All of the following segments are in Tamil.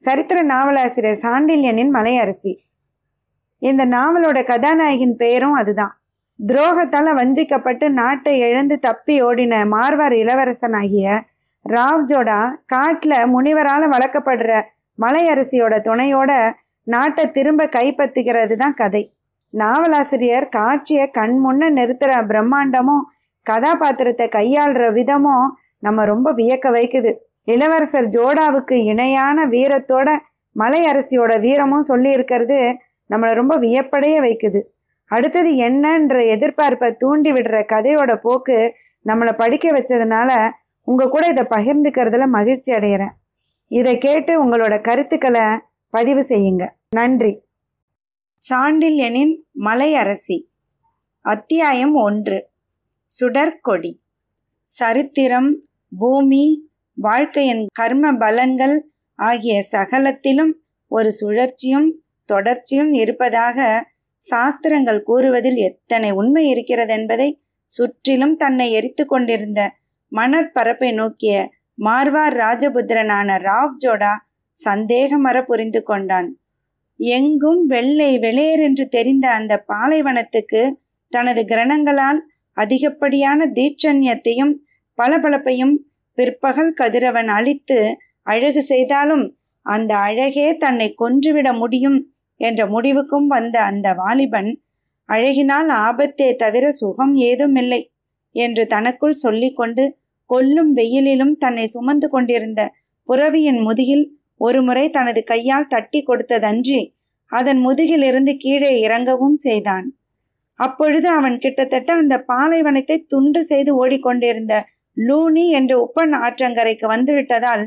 சரித்திர நாவலாசிரியர் சாண்டில்யனின் மலையரசி இந்த நாவலோட கதாநாயகின் பெயரும் அதுதான். துரோகத்தால் வஞ்சிக்கப்பட்டு நாட்டை இழந்து தப்பி ஓடின மார்வார் இளவரசனாகிய ராவ்ஜோடா காட்டில் முனிவரால் வளர்க்கப்படுற மலையரசியோட துணையோட நாட்டை திரும்ப கைப்பற்றுகிறது தான் கதை. நாவலாசிரியர் காட்சியை கண் முன்ன நிறுத்துகிற பிரம்மாண்டமும் கதாபாத்திரத்தை கையாளுற விதமும் நம்ம ரொம்ப வியக்க வைக்குது. இளவரசர் ஜோடாவுக்கு இணையான வீரத்தோட மலை அரசியோட வீரமும் சொல்லி இருக்கிறது நம்மளை ரொம்ப வியப்படைய வைக்குது. அடுத்தது என்னன்ற எதிர்பார்ப்பை தூண்டி விடுற கதையோட போக்கு நம்மளை படிக்க வச்சதுனால உங்கள் கூட இதை பகிர்ந்துக்கிறதுல மகிழ்ச்சி அடைகிறேன் இதை கேட்டு உங்களோட கருத்துக்களை பதிவு செய்யுங்க. நன்றி. சாண்டில்யனின் மலை அரசி அத்தியாயம் ஒன்று. சுடற்கொடி. சரித்திரம் பூமி வாழ்க்கையின் கர்ம பலன்கள் ஆகிய சகலத்திலும் ஒரு சுழற்சியும் தொடர்ச்சியும் இருப்பதாக சாஸ்திரங்கள் கூறுவதில் எத்தனை உண்மை இருக்கிறதென்பதை சுற்றிலும் தன்னை எரித்து கொண்டிருந்த மணற்பரப்பை நோக்கிய மார்வார் ராஜபுத்திரனான ராவ் ஜோடா சந்தேகமற புரிந்து கொண்டான். எங்கும் வெள்ளை வெளியேர் என்று தெரிந்த அந்த பாலைவனத்துக்கு தனது கிரணங்களால் அதிகப்படியான தீட்சண்யத்தையும் பளபளப்பையும் பிற்பகல் கதிரவன் அழித்து அழகு செய்தாலும் அந்த அழகே தன்னை கொன்றுவிட முடியும் என்ற முடிவுக்கும் வந்த அந்த வாலிபன் அழகினால் ஆபத்தே தவிர சுகம் ஏதும் இல்லை என்று தனக்குள் சொல்லிக்கொண்டு கொல்லும் வெயிலிலும் தன்னை சுமந்து கொண்டிருந்த புறவியின் முதுகில் ஒருமுறை தனது கையால் தட்டி கொடுத்ததன்றி அதன் முதுகிலிருந்து கீழே இறங்கவும் செய்தான். அப்பொழுது அவன் கிட்டத்தட்ட அந்த பாலைவனத்தை துண்டு செய்து ஓடிக்கொண்டிருந்த லூனி என்ற உப்பன் ஆற்றங்கரைக்கு வந்துவிட்டதால்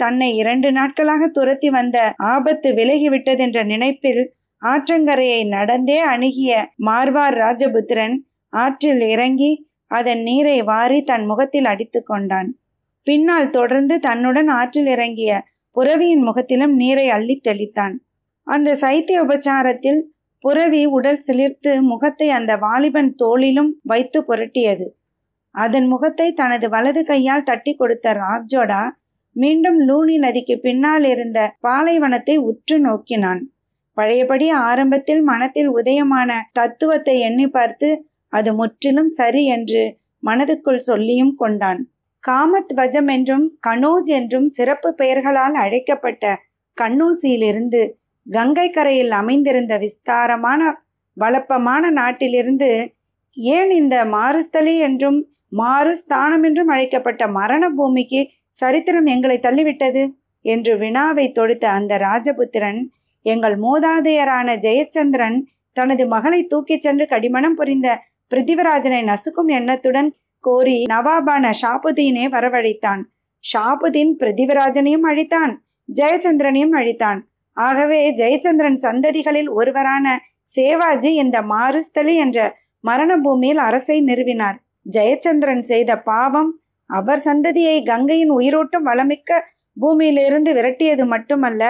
தன்னை இரண்டு நாட்களாக துரத்தி வந்த ஆபத்து விலகிவிட்டதென்ற நினைப்பில் ஆற்றங்கரையை நடந்தே அணுகிய மார்வார் ராஜபுத்திரன் ஆற்றில் இறங்கி அதன் நீரை வாரி தன் முகத்தில் அடித்து கொண்டான். பின்னால் தொடர்ந்து தன்னுடன் ஆற்றில் இறங்கிய புறவியின் முகத்திலும் நீரை அள்ளி தெளித்தான். அந்த சைத்திய உபச்சாரத்தில் புறவி உடல் சிலிர்த்து முகத்தை அந்த வாலிபன் தோளிலும் வைத்து புரட்டியது. அதன் முகத்தை தனது வலது கையால் தட்டி கொடுத்த ராக்ஜோடா மீண்டும் லூனி நதிக்கு பின்னால் இருந்த பாலைவனத்தை உற்று நோக்கினான். பழையபடி ஆரம்பத்தில் மனத்தில் உதயமான தத்துவத்தை எண்ணி பார்த்து அது முற்றிலும் சரி என்று மனதுக்குள் சொல்லியும் கொண்டான். காமத்வஜம் என்றும் கனோஜ் என்றும் சிறப்பு பெயர்களால் அழைக்கப்பட்ட கண்ணூசியிலிருந்து கங்கை கரையில் அமைந்திருந்த விஸ்தாரமான வளப்பமான நாட்டிலிருந்து ஏன் இந்த மாருஸ்தலி என்றும் மாறுஸ்தானம் என்றும் அழைக்கப்பட்ட மரண பூமிக்கு சரித்திரம் எங்களை தள்ளிவிட்டது? என்று வினாவை தொடுத்த அந்த ராஜபுத்திரன் எங்கள் மூதாதையரான ஜெயச்சந்திரன் தனது மகளை தூக்கிச் சென்று கடிமணம் புரிந்த பிருத்திவராஜனை நசுக்கும் எண்ணத்துடன் கோரி நவாபான ஷாபுதீனை வரவழைத்தான். ஷாபுதீன் பிருத்திவிராஜனையும் அழித்தான் ஜெயச்சந்திரனையும் அழித்தான். ஆகவே ஜெயச்சந்திரன் சந்ததிகளில் ஒருவரான சேவாஜி இந்த மாருஸ்தலி என்ற மரண பூமியில் அரசை நிறுவினார். ஜெயச்சந்திரன் செய்த பாவம் அவர் சந்ததியை கங்கையின் உயிரோட்டும் வளமிக்க பூமியிலிருந்து விரட்டியது மட்டுமல்ல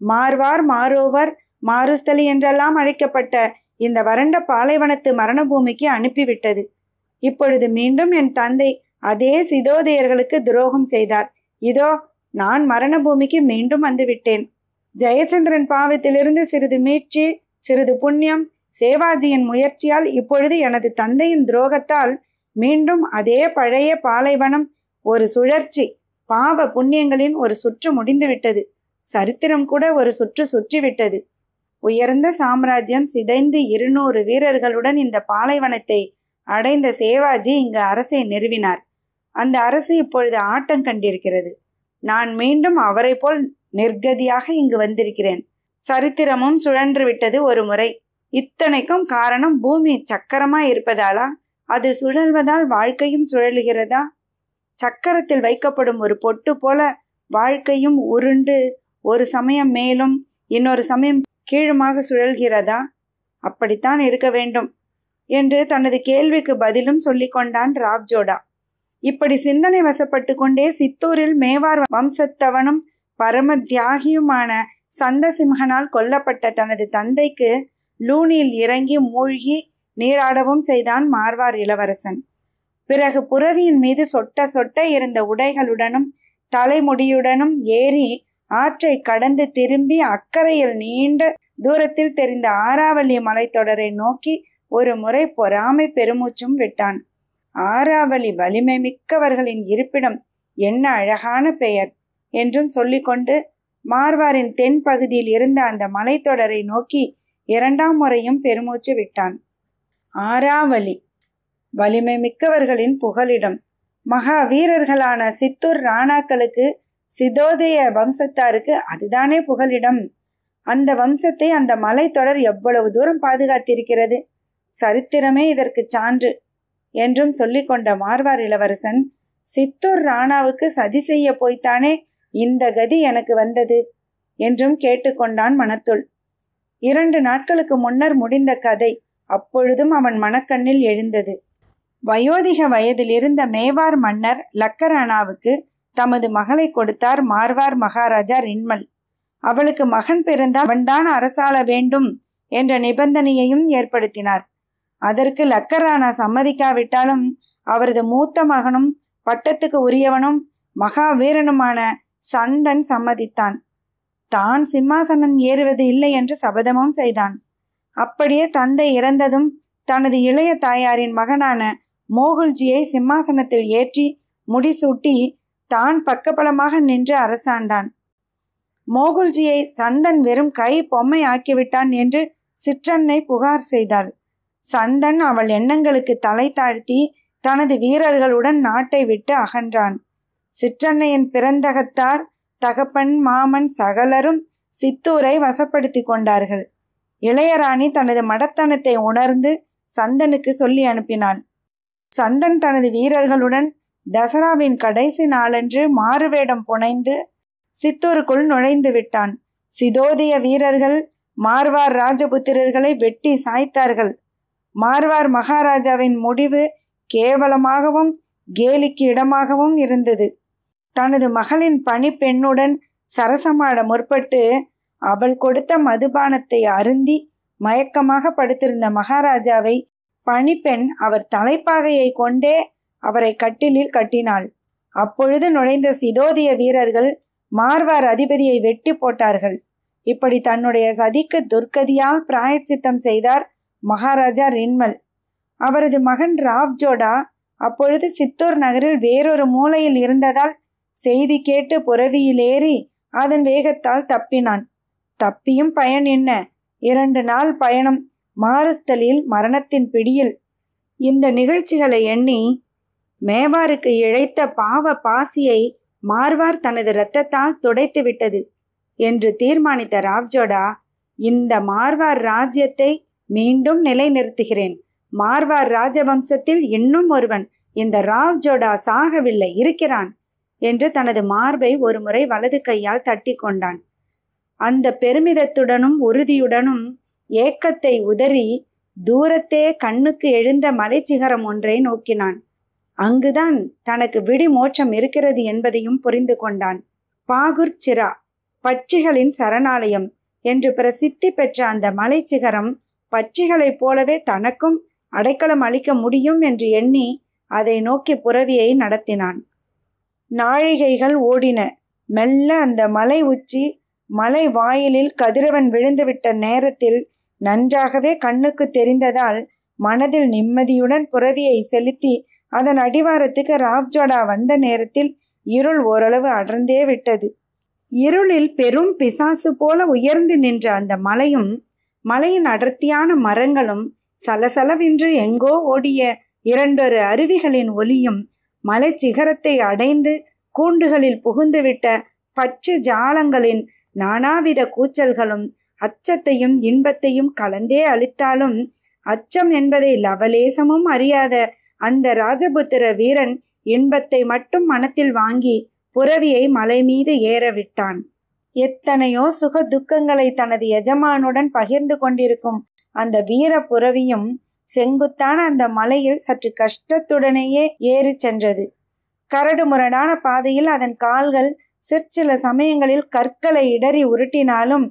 மார்வார் மாரோவர் மாருஸ்தலி என்றெல்லாம் அழைக்கப்பட்ட இந்த வறண்ட பாலைவனத்து மரண பூமிக்கு அனுப்பிவிட்டது. இப்பொழுது மீண்டும் என் தந்தை அதே சிதோதையர்களுக்கு துரோகம் செய்தார். இதோ நான் மரண பூமிக்கு மீண்டும் வந்துவிட்டேன். ஜெயச்சந்திரன் பாவத்திலிருந்து சிறிது மீட்சி சிறிது புண்ணியம் சேவாஜியின் முயற்சியால் இப்பொழுது எனது தந்தையின் துரோகத்தால் மீண்டும் அதே பழைய பாலைவனம் ஒரு சுழற்சி பாவ புண்ணியங்களின் ஒரு சுற்று முடிந்துவிட்டது. சரித்திரம் கூட ஒரு சுற்று சுற்றிவிட்டது. உயர்ந்த சாம்ராஜ்யம் சிதைந்து இருநூறு வீரர்களுடன் இந்த பாலைவனத்தை அடைந்த சேவாஜி இங்கு அரசை நிறுவினார். அந்த அரசு இப்பொழுது ஆட்டம் கண்டிருக்கிறது. நான் மீண்டும் அவரை போல் நிர்கதியாக இங்கு வந்திருக்கிறேன். சரித்திரமும் சுழன்று விட்டது ஒரு முறை. இத்தனைக்கும் காரணம் பூமி சக்கரமாய் இருப்பதாலா? அது சுழல்வதால் வாழ்க்கையும் சுழலுகிறதா? சக்கரத்தில் வைக்கப்படும் ஒரு பொட்டு போல வாழ்க்கையும் உருண்டு ஒரு சமயம் மேலும் இன்னொரு சமயம் கீழுமாக சுழல்கிறதா? அப்படித்தான் இருக்க வேண்டும். என்று தனது கேள்விக்கு பதிலும் சொல்லிக்கொண்டான் ராவ்ஜோடா. இப்படி சிந்தனை வசப்பட்டு கொண்டே சித்தூரில் மேவார் வம்சத்தவனும் பரம தியாகியுமான சந்தசிம்ஹனால் கொல்லப்பட்ட தனது தந்தைக்கு லூனியில் இறங்கி மூழ்கி நீராடவும் செய்தான் மார்வார் இளவரசன். பிறகு புறவியின் மீது சொட்ட சொட்ட இருந்த உடைகளுடனும் தலைமுடியுடனும் ஏறி ஆற்றை கடந்து திரும்பி அக்கறையில் நீண்ட தூரத்தில் தெரிந்த ஆராவல்லி மலைத்தொடரை நோக்கி ஒரு முறை பொறாமை பெருமூச்சும் விட்டான். ஆறாவளி வலிமை மிக்கவர்களின் இருப்பிடம் என்ன அழகான பெயர் என்றும் சொல்லிக்கொண்டு மார்வாரின் தென் பகுதியில் இருந்த அந்த மலைத்தொடரை நோக்கி இரண்டாம் முறையும் பெருமூச்சு விட்டான். ஆறாவளி வலிமை மிக்கவர்களின் புகலிடம். மகா வீரர்களான சித்தூர் ராணாக்களுக்கு சிதோதய வம்சத்தாருக்கு அதுதானே புகலிடம். அந்த வம்சத்தை அந்த மலைத்தொடர் எவ்வளவு தூரம் பாதுகாத்திருக்கிறது? சரித்திரமே இதற்கு சான்று என்றும் சொல்லிக்கொண்ட மார்வார் இளவரசன் சித்தூர் ராணாவுக்கு சதி செய்ய போய்த்தானே இந்த கதி எனக்கு வந்தது என்றும் கேட்டுக்கொண்டான் மனத்துள் இரண்டு நாட்களுக்கு முன்னர் முடிந்த கதை அப்பொழுதும் அவன் மனக்கண்ணில் எழுந்தது. வயோதிக வயதில் இருந்த மேவார் மன்னர் லக்கரானாவுக்கு தமது மகளை கொடுத்தார் மார்வார் மகாராஜா ரின்மல் அவளுக்கு மகன் பிறந்தால் அவன்தான் அரசாள வேண்டும் என்ற நிபந்தனையையும் ஏற்படுத்தினார். அதற்கு லக்கரானா சம்மதிக்காவிட்டாலும் அவரது மூத்த மகனும் பட்டத்துக்கு உரியவனும் மகாவீரனுமான சந்தன் சம்மதித்தான். தான் சிம்மாசனம் ஏறுவது இல்லை என்று சபதமும் செய்தான். அப்படியே தந்தை இறந்ததும் தனது இளைய தாயாரின் மகனான மோகுல்ஜியை சிம்மாசனத்தில் ஏற்றி முடிசூட்டி தான் பக்கபலமாக நின்று அரசாண்டான். மோகுல்ஜியை சந்தன் வெறும் கை பொம்மை ஆக்கிவிட்டான் என்று சிற்றன்னை புகார் செய்தாள். சந்தன் அவள் எண்ணங்களுக்கு தலை தாழ்த்தி தனது வீரர்களுடன் நாட்டை விட்டு அகன்றான். சிற்றன்னையின் பிறந்தகத்தார் தகப்பன் மாமன் சகலரும் சித்தூரை வசப்படுத்தி கொண்டார்கள். இளையராணி தனது மடத்தனத்தை உணர்ந்து சந்தனுக்கு சொல்லி அனுப்பினாள் சந்தன் தனது வீரர்களுடன் தசராவின் கடைசி நாளன்று மாறுவேடம் புனைந்து சித்தூருக்குள் நுழைந்து விட்டான். சிதோதிய வீரர்கள் மார்வார் ராஜபுத்திரர்களை வெட்டி சாய்த்தார்கள். மார்வார் மகாராஜாவின் முடிவு கேவலமாகவும் கேலிக்கு இடமாகவும் இருந்தது. தனது மகளின் பணிப்பெண்ணுடன் சரசமாட முற்பட்டு அவள் கொடுத்த மதுபானத்தை அருந்தி மயக்கமாக படுத்திருந்த மகாராஜாவை பணிப்பெண் அவர் தலைப்பாகையை கொண்டே அவரை கட்டிலில் கட்டினாள். அப்பொழுது நுழைந்த சிதோதிய வீரர்கள் மார்வார் அதிபதியை வெட்டி போட்டார்கள். இப்படி தன்னுடைய சதிக்கு துர்க்கதியால் பிராயச்சித்தம் செய்தார் மகாராஜா ரின்மல். அவரது மகன் ராவ்ஜோடா அப்பொழுது சித்தூர் நகரில் வேறொரு மூலையில் இருந்ததால் செய்தி கேட்டு புறவியில் ஏறி அதன் வேகத்தால் தப்பினான். தப்பியும் பயன் என்ன? இரண்டு நாள் பயணம் மாறுஸ்தலில் மரணத்தின் பிடியில். இந்த நிகழ்ச்சிகளை எண்ணி மேவாருக்கு இழைத்த பாவ பாசியை மார்வார் தனது இரத்தத்தால் துடைத்து விட்டது என்று தீர்மானித்த ராவ்ஜோடா இந்த மார்வார் ராஜ்யத்தை மீண்டும் நிலைநிறுத்துகிறேன். மார்வார் ராஜவம்சத்தில் இன்னும் ஒருவன் இந்த ராவ் ஜோடா சாகவில்லை இருக்கிறான் என்று தனது மார்பை ஒருமுறை வலது கையால் தட்டி கொண்டான். அந்த பெருமிதத்துடனும் உறுதியுடனும் ஏக்கத்தை உதறி தூரத்தே கண்ணுக்கு எழுந்த மலைச்சிகரம் ஒன்றை நோக்கினான். அங்குதான் தனக்கு விடி மோட்சம் இருக்கிறது என்பதையும் புரிந்து கொண்டான். பாகுர் சிரா பட்சிகளின் சரணாலயம் என்று பிரசித்தி பெற்ற அந்த மலைச்சிகரம் பட்சிகளைப் போலவே தனக்கும் அடைக்கலம் அளிக்க முடியும் என்று எண்ணி அதை நோக்கி புறவியை நடத்தினான். நாழிகைகள் ஓடின. மெல்ல அந்த மலை உச்சி மலை வாயிலில் கதிரவன் விழுந்துவிட்ட நேரத்தில் நன்றாகவே கண்ணுக்கு தெரிந்ததால் மனதில் நிம்மதியுடன் புறவியை செலுத்தி அதன் அடிவாரத்துக்கு ராவ்ஜோடா வந்த நேரத்தில் இருள் ஓரளவு அடர்ந்தே விட்டது. இருளில் பெரும் பிசாசு போல உயர்ந்து நின்ற அந்த மலையும் மலையின் அடர்த்தியான மரங்களும் சலசலவென்று எங்கோ ஓடிய இரண்டொரு அருவிகளின் ஒலியும் மலை சிகரத்தை அடைந்து கூண்டுகளில் புகுந்துவிட்ட பச்சை ஜாலங்களின் நானாவித கூச்சல்களும் அச்சத்தையும் இன்பத்தையும் கலந்தே அளித்தாலும் அச்சம் என்பதை லவலேசமும் அறியாத அந்த ராஜபுத்திர வீரன் இன்பத்தை மட்டும் மனத்தில் வாங்கி புறவியை மலை மீது ஏற விட்டான். எத்தனையோ சுக துக்கங்களை தனது எஜமானுடன் பகிர்ந்து கொண்டிருக்கும் அந்த வீர புறவியும் செங்குத்தான அந்த மலையில் சற்று கஷ்டத்துடனேயே ஏறி சென்றது. கரடு முரடான பாதையில் அதன் கால்கள் சிற்சில சமயங்களில் கற்களை இடறி உருட்டினாலும்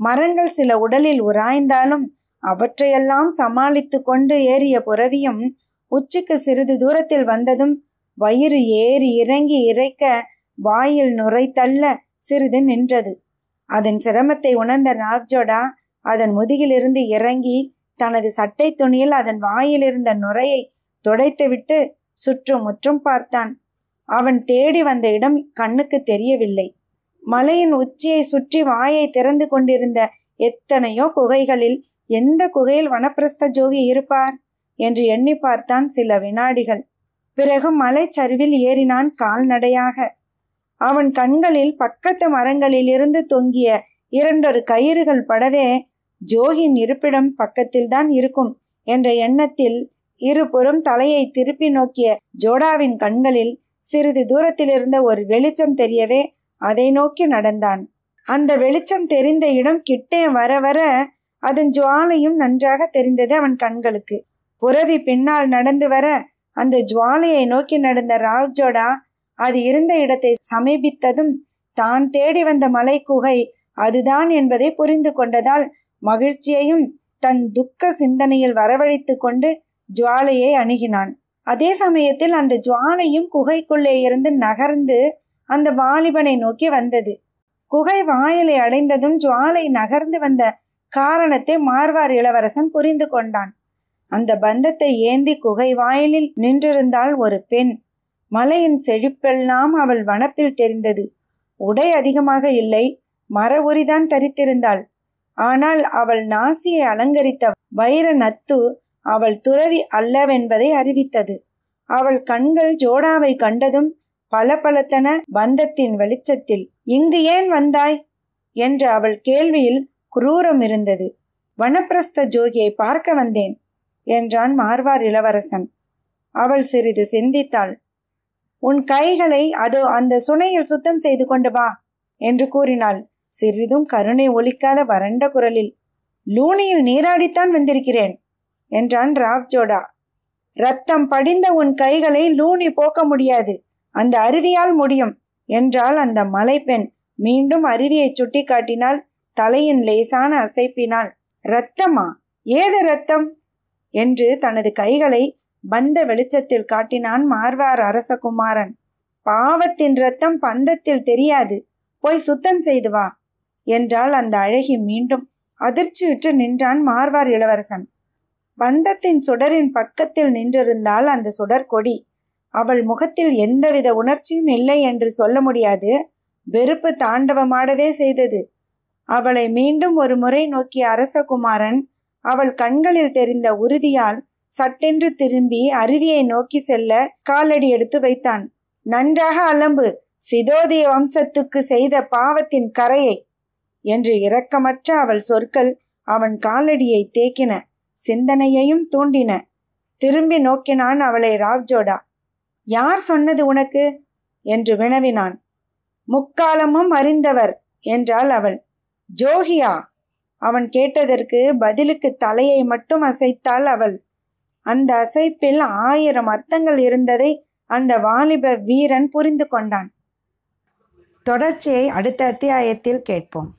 மரங்கள் சில உடலில் உராய்ந்தாலும் அவற்றையெல்லாம் சமாளித்து கொண்டு ஏறிய புறவியும் உச்சிக்கு சிறிது தூரத்தில் வந்ததும் வயிறு ஏறி இறங்கி இறைக்க வாயில் நுரை தள்ள சிறிது நின்றது. அதன் சிரமத்தை உணர்ந்த ராவ்ஜோடா அதன் முதுகிலிருந்து இறங்கி தனது சட்டை துணியில் அதன் வாயிலிருந்த நுரையை துடைத்துவிட்டு சுற்றும் முற்றும் பார்த்தான். அவன் தேடி வந்த இடம் கண்ணுக்கு தெரியவில்லை. மலையின் உச்சியை சுற்றி வாயை திறந்து கொண்டிருந்த எத்தனையோ குகைகளில் எந்த குகையில் வனப்பிரஸ்த ஜோகி இருப்பார் என்று எண்ணி பார்த்தான் சில வினாடிகள். பிறகு மலைச்சரிவில் ஏறினான் கால்நடையாக. அவன் கண்களில் பக்கத்து மரங்களில் இருந்து தொங்கிய இரண்டொரு கயிறுகள் படவே ஜோகின் இருப்பிடம் பக்கத்தில்தான் இருக்கும் என்ற எண்ணத்தில் இருபுறம் தலையை திருப்பி நோக்கிய ஜோடாவின் கண்களில் சிறிது தூரத்தில் இருந்த ஒரு வெளிச்சம் தெரியவே அதை நோக்கி நடந்தான். அந்த வெளிச்சம் தெரிந்த இடம் கிட்டே வர வர அதன் ஜுவாலையும் நன்றாக தெரிந்தது அவன் கண்களுக்கு. புறவி பின்னால் நடந்து வர அந்த ஜுவாலையை நோக்கி நடந்த ராவ்ஜோடா அது இருந்த இடத்தை சமீபித்ததும் தான் தேடி வந்த மலை குகை அதுதான் என்பதை புரிந்து கொண்டதால் மகிழ்ச்சியையும் தன் துக்க சிந்தனையில் வரவழைத்து கொண்டு ஜுவாலையை அணுகினான். அதே சமயத்தில் அந்த ஜுவாலையும் குகைக்குள்ளே இருந்து நகர்ந்து அந்த வாலிபனை நோக்கி வந்தது. குகை வாயிலை அடைந்ததும் ஜுவாலை நகர்ந்து வந்த காரணத்தை மார்வார் இளவரசன் புரிந்து கொண்டான். அந்த பந்தத்தை ஏந்தி குகை வாயிலில் நின்றிருந்தாள் ஒரு பெண் மலையின் செழிப்பெல்லாம் அவள் வனப்பில் தெரிந்தது. உடை அதிகமாக இல்லை மர உரிதான் தரித்திருந்தாள். ஆனால் அவள் நாசியை அலங்கரித்த வைர நத்து அவள் துறவி அல்லவென்பதை அறிவித்தது. அவள் கண்கள் ஜோடாவை கண்டதும் பல பலத்தன பந்தத்தின் வெளிச்சத்தில் இங்கு ஏன் வந்தாய்? என்ற அவள் கேள்வியில் குரூரம் இருந்தது. வனப்பிரஸ்த ஜோகியை பார்க்க வந்தேன் என்றான் மார்வார் இளவரசன். அவள் சிறிது சிந்தித்தாள். உன் கைகளை அது அந்த சுனையில் சுத்தம் செய்து கொண்டு வா என்று கூறினாள். சிறிதும் கருணை ஒலிக்காத வறண்ட குரலில் லூனியில் நீராடித்தான் வந்திருக்கிறேன் என்றான் ராவ்ஜோடா. ரத்தம் படிந்த உன் கைகளை லூனி போக்க முடியாது அந்த அருவியால் முடியும் என்றால் அந்த மலைப்பெண். மீண்டும் அருவியை சுட்டி காட்டினால் தலையின் லேசான அசைப்பினால் ரத்தமா? ஏது ரத்தம்? என்று தனது கைகளை பந்த வெளிச்சத்தில் காட்டினான் மார்வார் அரசகுமாரன். பாவத்தின் ரத்தம் பந்தத்தில் தெரியாது. போய் சுத்தம் செய்து வா என்றால் அந்த அழகி மீண்டும். அதிர்ச்சியுற்று நின்றான் மார்வார் இளவரசன். பந்தத்தின் சுடரின் பக்கத்தில் நின்றிருந்தால் அந்த சுடர் கொடி. அவள் முகத்தில் எந்தவித உணர்ச்சியும் இல்லை என்று சொல்ல முடியாது. வெறுப்பு தாண்டவமாடவே செய்தது. அவளை மீண்டும் ஒரு முறை நோக்கிய அரசகுமாரன் அவள் கண்களில் தெரிந்த உறுதியால் சட்டென்று திரும்பி அருவியை நோக்கி செல்ல காலடி எடுத்து வைத்தான். நன்றாக அலம்பு சிதோதிய வம்சத்துக்கு செய்த பாவத்தின் கரையை. என்று இரக்கமற்ற அவள் சொற்கள் அவன் காலடியை தேக்கின சிந்தனையையும் தூண்டின. திரும்பி நோக்கினான் அவளை ராவ்ஜோடா. யார் சொன்னது உனக்கு? என்று வினவினான். முக்காலமும் அறிந்தவர் என்றாள் அவள். ஜோகியா? அவன் கேட்டதற்கு பதிலுக்கு தலையை மட்டும் அசைத்தாள் அவள். அந்த அசைப்பில் ஆயிரம் அர்த்தங்கள் இருந்ததை அந்த வாலிப வீரன் புரிந்து கொண்டான். தொடர்ச்சியை அடுத்த அத்தியாயத்தில் கேட்போம்.